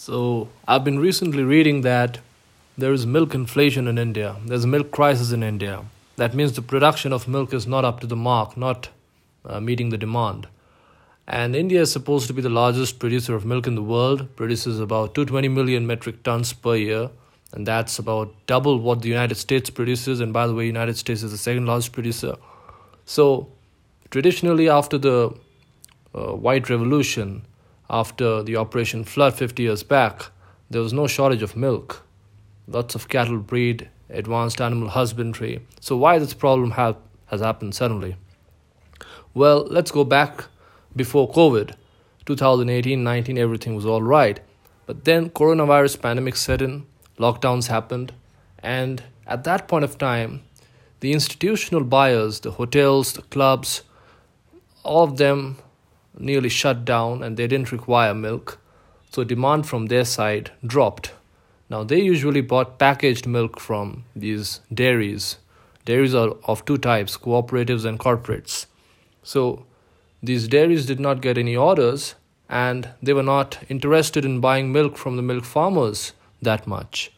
So, I've been recently reading that there is milk inflation in India. There's a milk crisis in India. That means the production of milk is not up to the mark, not uh, meeting the demand. And India is supposed to be the largest producer of milk in the world, produces about 220 million metric tons per year, and that's about double what the United States produces. And by the way, United States is the second largest producer. So, traditionally, after the uh, White Revolution, after the Operation Flood 50 years back, there was no shortage of milk. Lots of cattle breed, advanced animal husbandry. So, why this problem have, has happened suddenly? Well, let's go back before COVID. 2018 19, everything was all right. But then, coronavirus pandemic set in, lockdowns happened, and at that point of time, the institutional buyers, the hotels, the clubs, all of them nearly shut down and they didn't require milk, so demand from their side dropped. Now, they usually bought packaged milk from these dairies. Dairies are of two types cooperatives and corporates. So, these dairies did not get any orders and they were not interested in buying milk from the milk farmers that much.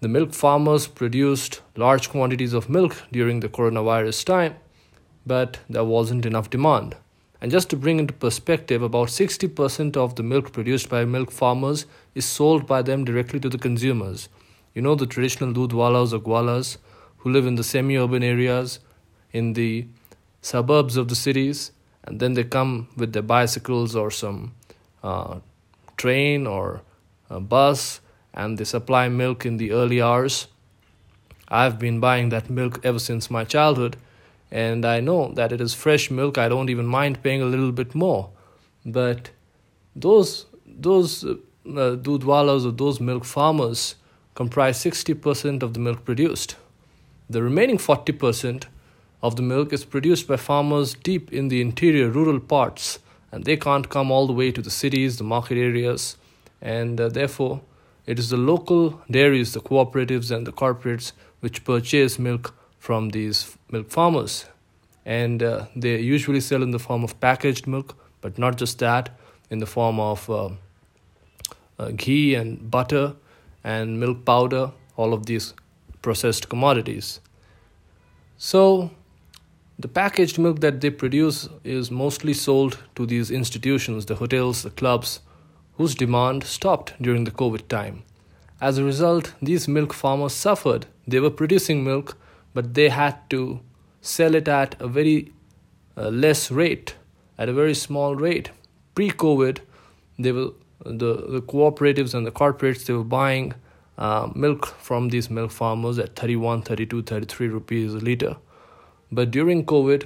The milk farmers produced large quantities of milk during the coronavirus time, but there wasn't enough demand. And just to bring into perspective, about 60% of the milk produced by milk farmers is sold by them directly to the consumers. You know, the traditional dudwalas or gwalas who live in the semi urban areas, in the suburbs of the cities, and then they come with their bicycles or some uh, train or bus and they supply milk in the early hours. I've been buying that milk ever since my childhood and I know that it is fresh milk. I don't even mind paying a little bit more. But those those uh, dudwalas or those milk farmers comprise 60% of the milk produced. The remaining 40% of the milk is produced by farmers deep in the interior rural parts and they can't come all the way to the cities, the market areas, and uh, therefore it is the local dairies, the cooperatives, and the corporates which purchase milk from these milk farmers. And uh, they usually sell in the form of packaged milk, but not just that, in the form of uh, uh, ghee and butter and milk powder, all of these processed commodities. So, the packaged milk that they produce is mostly sold to these institutions, the hotels, the clubs, whose demand stopped during the COVID time. As a result, these milk farmers suffered. They were producing milk, but they had to sell it at a very uh, less rate, at a very small rate. Pre-COVID, they were the, the cooperatives and the corporates they were buying uh, milk from these milk farmers at 31, 32, 33 rupees a liter. But during COVID,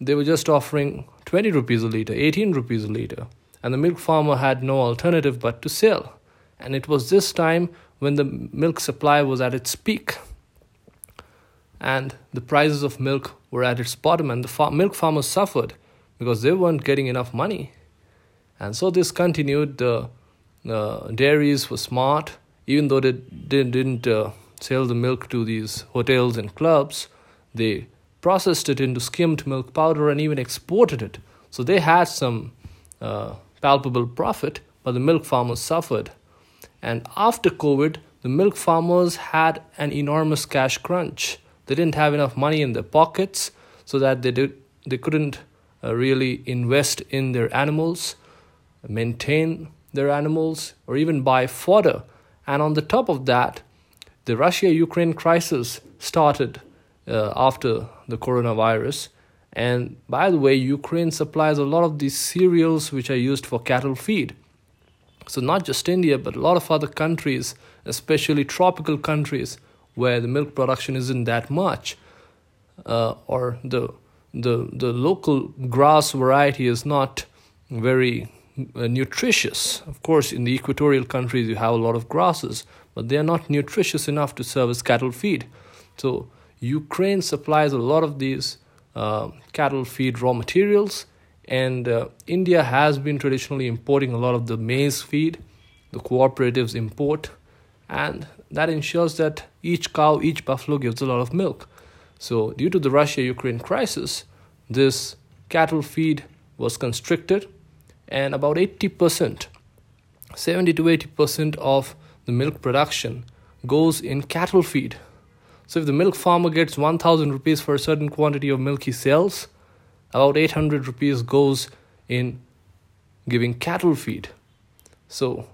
they were just offering 20 rupees a liter, 18 rupees a liter, and the milk farmer had no alternative but to sell. And it was this time when the milk supply was at its peak and the prices of milk were at its bottom and the milk farmers suffered because they weren't getting enough money. And so this continued the uh, dairies were smart even though they didn't, didn't uh, sell the milk to these hotels and clubs they processed it into skimmed milk powder and even exported it. So they had some uh, palpable profit but the milk farmers suffered. And after covid the milk farmers had an enormous cash crunch they didn't have enough money in their pockets so that they did they couldn't uh, really invest in their animals maintain their animals or even buy fodder. And on the top of that the russia ukraine crisis started uh, after the coronavirus. And by the way ukraine supplies a lot of these cereals which are used for cattle feed. So not just india but a lot of other countries especially tropical countries where the milk production isn't that much, uh, or the the the local grass variety is not very uh, nutritious. Of course, in the equatorial countries you have a lot of grasses, but they are not nutritious enough to serve as cattle feed. So Ukraine supplies a lot of these uh, cattle feed raw materials, and uh, India has been traditionally importing a lot of the maize feed. The cooperatives import and that ensures that each cow, each buffalo gives a lot of milk. So, due to the Russia Ukraine crisis, this cattle feed was constricted, and about 80%, 70 to 80% of the milk production goes in cattle feed. So if the milk farmer gets 1000 rupees for a certain quantity of milk he sells, about 800 rupees goes in giving cattle feed. So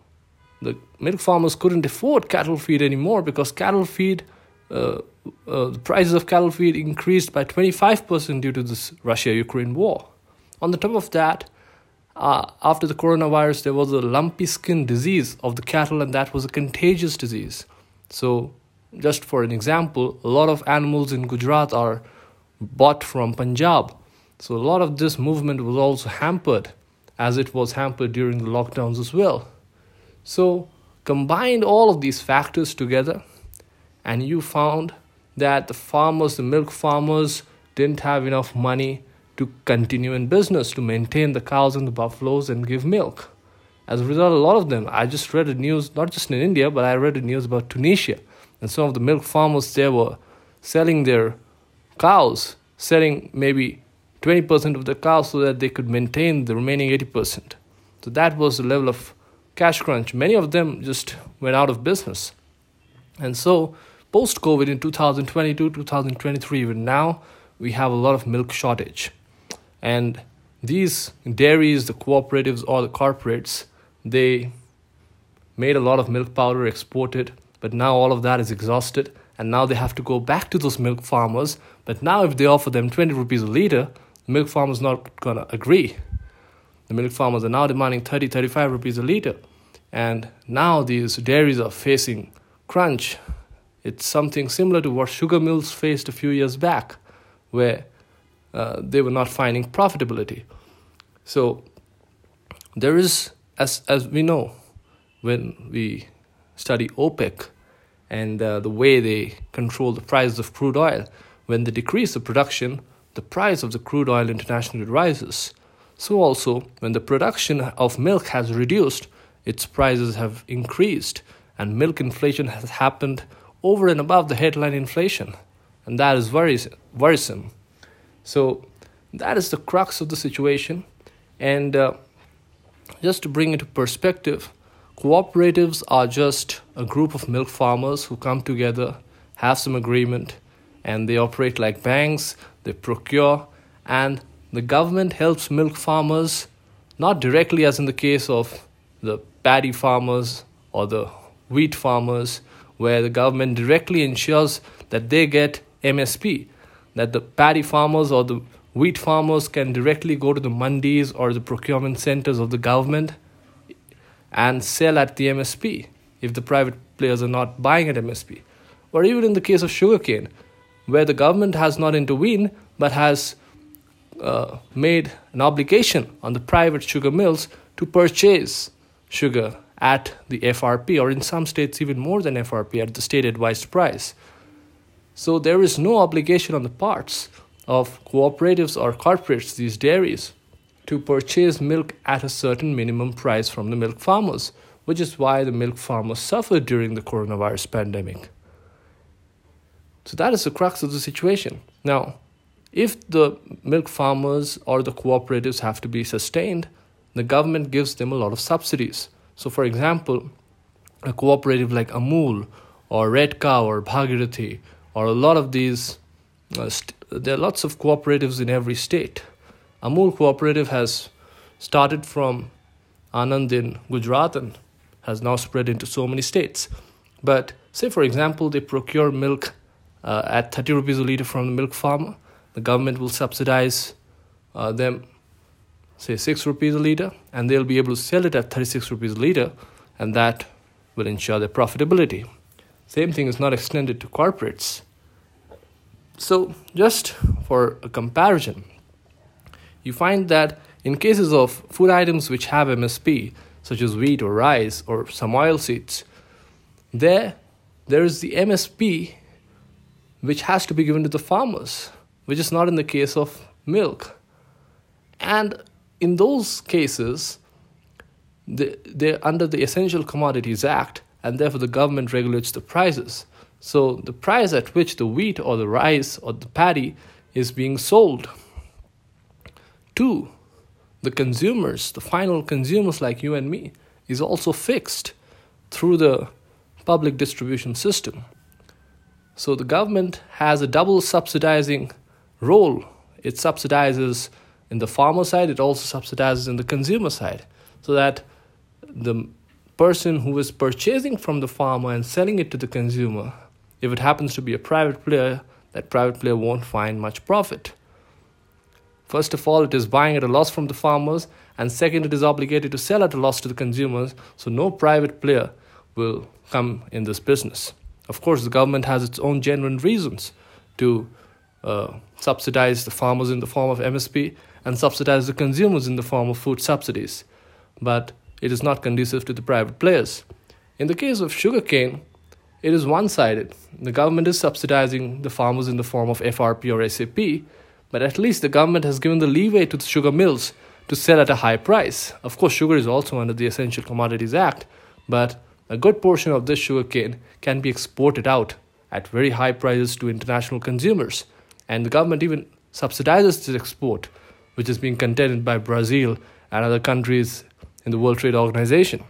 the milk farmers couldn't afford cattle feed anymore because cattle feed, uh, uh, the prices of cattle feed increased by 25% due to this Russia Ukraine war. On the top of that, uh, after the coronavirus, there was a lumpy skin disease of the cattle, and that was a contagious disease. So, just for an example, a lot of animals in Gujarat are bought from Punjab. So, a lot of this movement was also hampered, as it was hampered during the lockdowns as well. So, combined all of these factors together, and you found that the farmers, the milk farmers, didn't have enough money to continue in business, to maintain the cows and the buffaloes and give milk. As a result, a lot of them, I just read the news, not just in India, but I read the news about Tunisia. And some of the milk farmers there were selling their cows, selling maybe 20% of the cows so that they could maintain the remaining 80%. So that was the level of cash crunch. Many of them just went out of business. And so, post COVID in 2022, 2023, even now, we have a lot of milk shortage. And these dairies, the cooperatives, or the corporates, they made a lot of milk powder, exported, but now all of that is exhausted. And now they have to go back to those milk farmers. But now, if they offer them 20 rupees a liter, milk farmer's not to agree. The milk farmers are now demanding 30, 35 rupees a liter. And now these dairies are facing crunch. It's something similar to what sugar mills faced a few years back, where uh, they were not finding profitability. So there is, as as we know, when we study OPEC and uh, the way they control the price of crude oil, when they decrease the production, the price of the crude oil internationally rises. So also, when the production of milk has reduced, its prices have increased, and milk inflation has happened over and above the headline inflation, and that is very worrisome. So that is the crux of the situation. And uh, just to bring it to perspective, cooperatives are just a group of milk farmers who come together, have some agreement, and they operate like banks, they procure, and the government helps milk farmers not directly as in the case of the paddy farmers or the wheat farmers, where the government directly ensures that they get MSP, that the paddy farmers or the wheat farmers can directly go to the mandis or the procurement centers of the government and sell at the MSP if the private players are not buying at MSP. Or even in the case of sugarcane, where the government has not intervened but has uh, made an obligation on the private sugar mills to purchase sugar at the FRP, or in some states, even more than FRP at the state advised price. So there is no obligation on the parts of cooperatives or corporates, these dairies, to purchase milk at a certain minimum price from the milk farmers, which is why the milk farmers suffered during the coronavirus pandemic. So that is the crux of the situation. Now, if the milk farmers or the cooperatives have to be sustained, the government gives them a lot of subsidies. So, for example, a cooperative like Amul or Red Cow or Bhagirathi or a lot of these, uh, st- there are lots of cooperatives in every state. Amul Cooperative has started from Anand in Gujarat and has now spread into so many states. But say, for example, they procure milk uh, at 30 rupees a liter from the milk farmer. The government will subsidize uh, them, say, 6 rupees a liter, and they'll be able to sell it at 36 rupees a liter, and that will ensure their profitability. Same thing is not extended to corporates. So, just for a comparison, you find that in cases of food items which have MSP, such as wheat or rice or some oil seeds, there there is the MSP which has to be given to the farmers, which is not in the case of milk. And in those cases, they're under the Essential Commodities Act, and therefore the government regulates the prices. So the price at which the wheat or the rice or the paddy is being sold to the consumers, the final consumers like you and me, is also fixed through the public distribution system. So the government has a double subsidizing role. It subsidizes in the farmer side, it also subsidizes in the consumer side, so that the person who is purchasing from the farmer and selling it to the consumer, if it happens to be a private player, that private player won't find much profit. First of all, it is buying at a loss from the farmers, and second, it is obligated to sell at a loss to the consumers, so no private player will come in this business. Of course, the government has its own genuine reasons to uh, subsidize the farmers in the form of MSP and subsidize the consumers in the form of food subsidies, but it is not conducive to the private players. In the case of sugarcane, it is one sided. The government is subsidizing the farmers in the form of FRP or SAP, but at least the government has given the leeway to the sugar mills to sell at a high price. Of course, sugar is also under the Essential Commodities Act, but a good portion of this sugarcane can be exported out at very high prices to international consumers. And the government even subsidizes this export, which is being contended by Brazil and other countries in the World Trade Organization.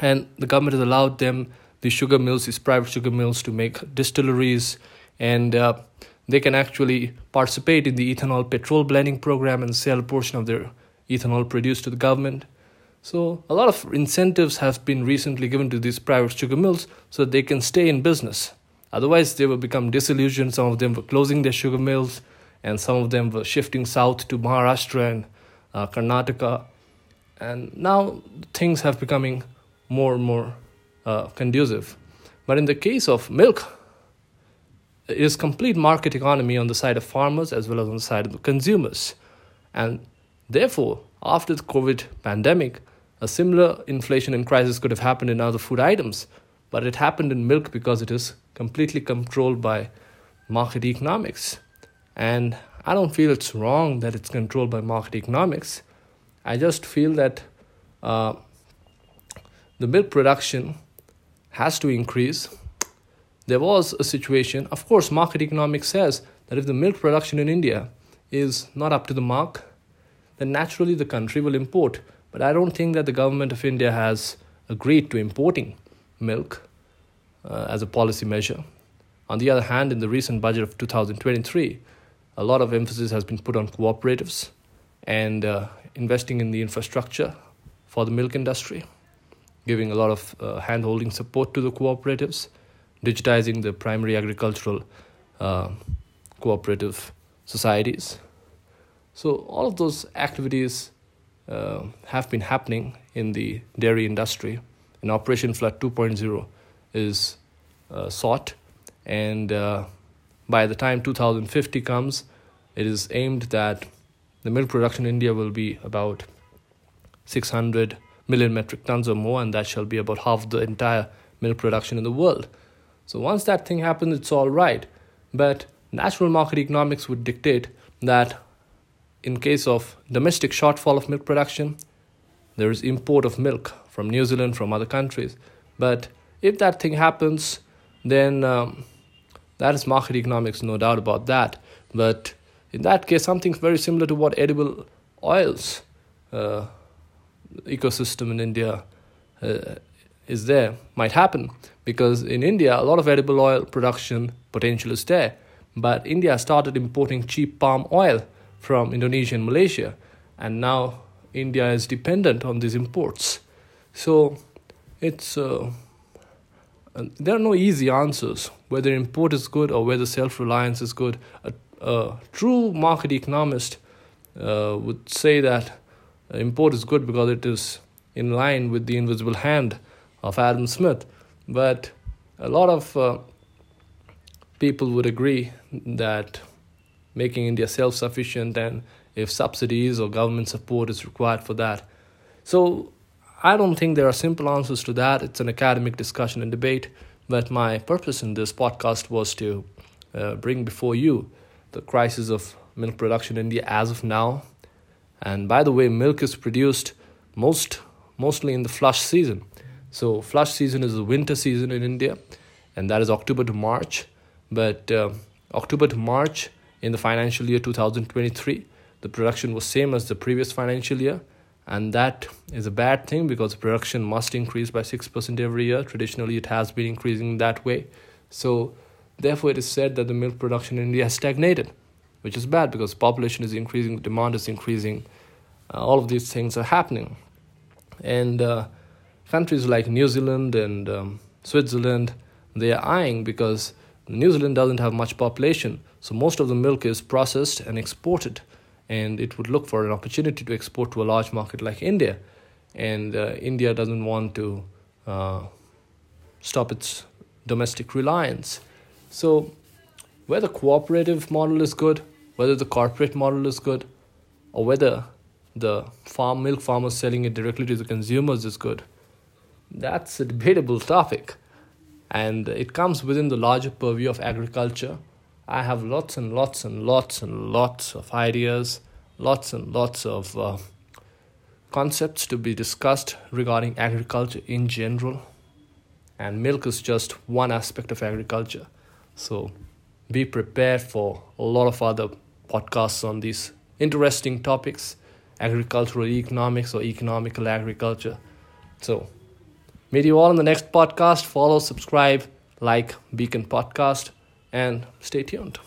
And the government has allowed them, these sugar mills, these private sugar mills, to make distilleries, and uh, they can actually participate in the ethanol petrol blending program and sell a portion of their ethanol produced to the government. So, a lot of incentives have been recently given to these private sugar mills so that they can stay in business. Otherwise, they will become disillusioned. Some of them were closing their sugar mills, and some of them were shifting south to Maharashtra and uh, Karnataka. And now things have becoming more and more uh, conducive. But in the case of milk, it is complete market economy on the side of farmers as well as on the side of the consumers. And therefore, after the COVID pandemic, a similar inflation and crisis could have happened in other food items, but it happened in milk because it is completely controlled by market economics. And I don't feel it's wrong that it's controlled by market economics. I just feel that uh, the milk production has to increase. There was a situation, of course, market economics says that if the milk production in India is not up to the mark, then naturally the country will import but I don't think that the government of India has agreed to importing milk uh, as a policy measure. On the other hand, in the recent budget of 2023, a lot of emphasis has been put on cooperatives and uh, investing in the infrastructure for the milk industry, giving a lot of uh, hand holding support to the cooperatives, digitizing the primary agricultural uh, cooperative societies. So, all of those activities uh, have been happening in the dairy industry. And Operation Flood 2.0 is uh, sought, and uh, by the time 2050 comes, it is aimed that the milk production in India will be about 600 million metric tons or more, and that shall be about half the entire milk production in the world. So once that thing happens, it's all right. But natural market economics would dictate that in case of domestic shortfall of milk production, there is import of milk from New Zealand, from other countries. But if that thing happens, then um, that is market economics, no doubt about that. But in that case, something very similar to what edible oils uh, ecosystem in India uh, is there might happen because in India a lot of edible oil production potential is there, but India started importing cheap palm oil from Indonesia and Malaysia, and now India is dependent on these imports. So it's uh, there are no easy answers whether import is good or whether self reliance is good. A, a, true market economist uh, would say that import is good because it is in line with the invisible hand of Adam Smith. But a lot of uh, people would agree that making India self sufficient and if subsidies or government support is required for that. So I don't think there are simple answers to that. It's an academic discussion and debate. But my purpose in this podcast was to uh, bring before you the crisis of milk production in India as of now. And by the way, milk is produced most mostly in the flush season. So flush season is the winter season in India, and that is October to March. But uh, October to March in the financial year 2023 the production was same as the previous financial year and that is a bad thing because production must increase by 6% every year. Traditionally it has been increasing that way. So therefore it is said that the milk production in india has stagnated which is bad because population is increasing demand is increasing. Uh, all of these things are happening. And uh, countries like new zealand and um, switzerland they are eyeing because new zealand doesn't have much population. So most of the milk is processed and exported and it would look for an opportunity to export to a large market like India. And uh, India doesn't want to uh, stop its domestic reliance. So, whether the cooperative model is good, whether the corporate model is good, or whether the farm milk farmers selling it directly to the consumers is good, that's a debatable topic. And it comes within the larger purview of agriculture I have lots and lots and lots and lots of ideas, lots and lots of uh, concepts to be discussed regarding agriculture in general. And milk is just one aspect of agriculture. So be prepared for a lot of other podcasts on these interesting topics agricultural economics or economical agriculture. So, meet you all in the next podcast. Follow, subscribe, like Beacon Podcast and stay tuned.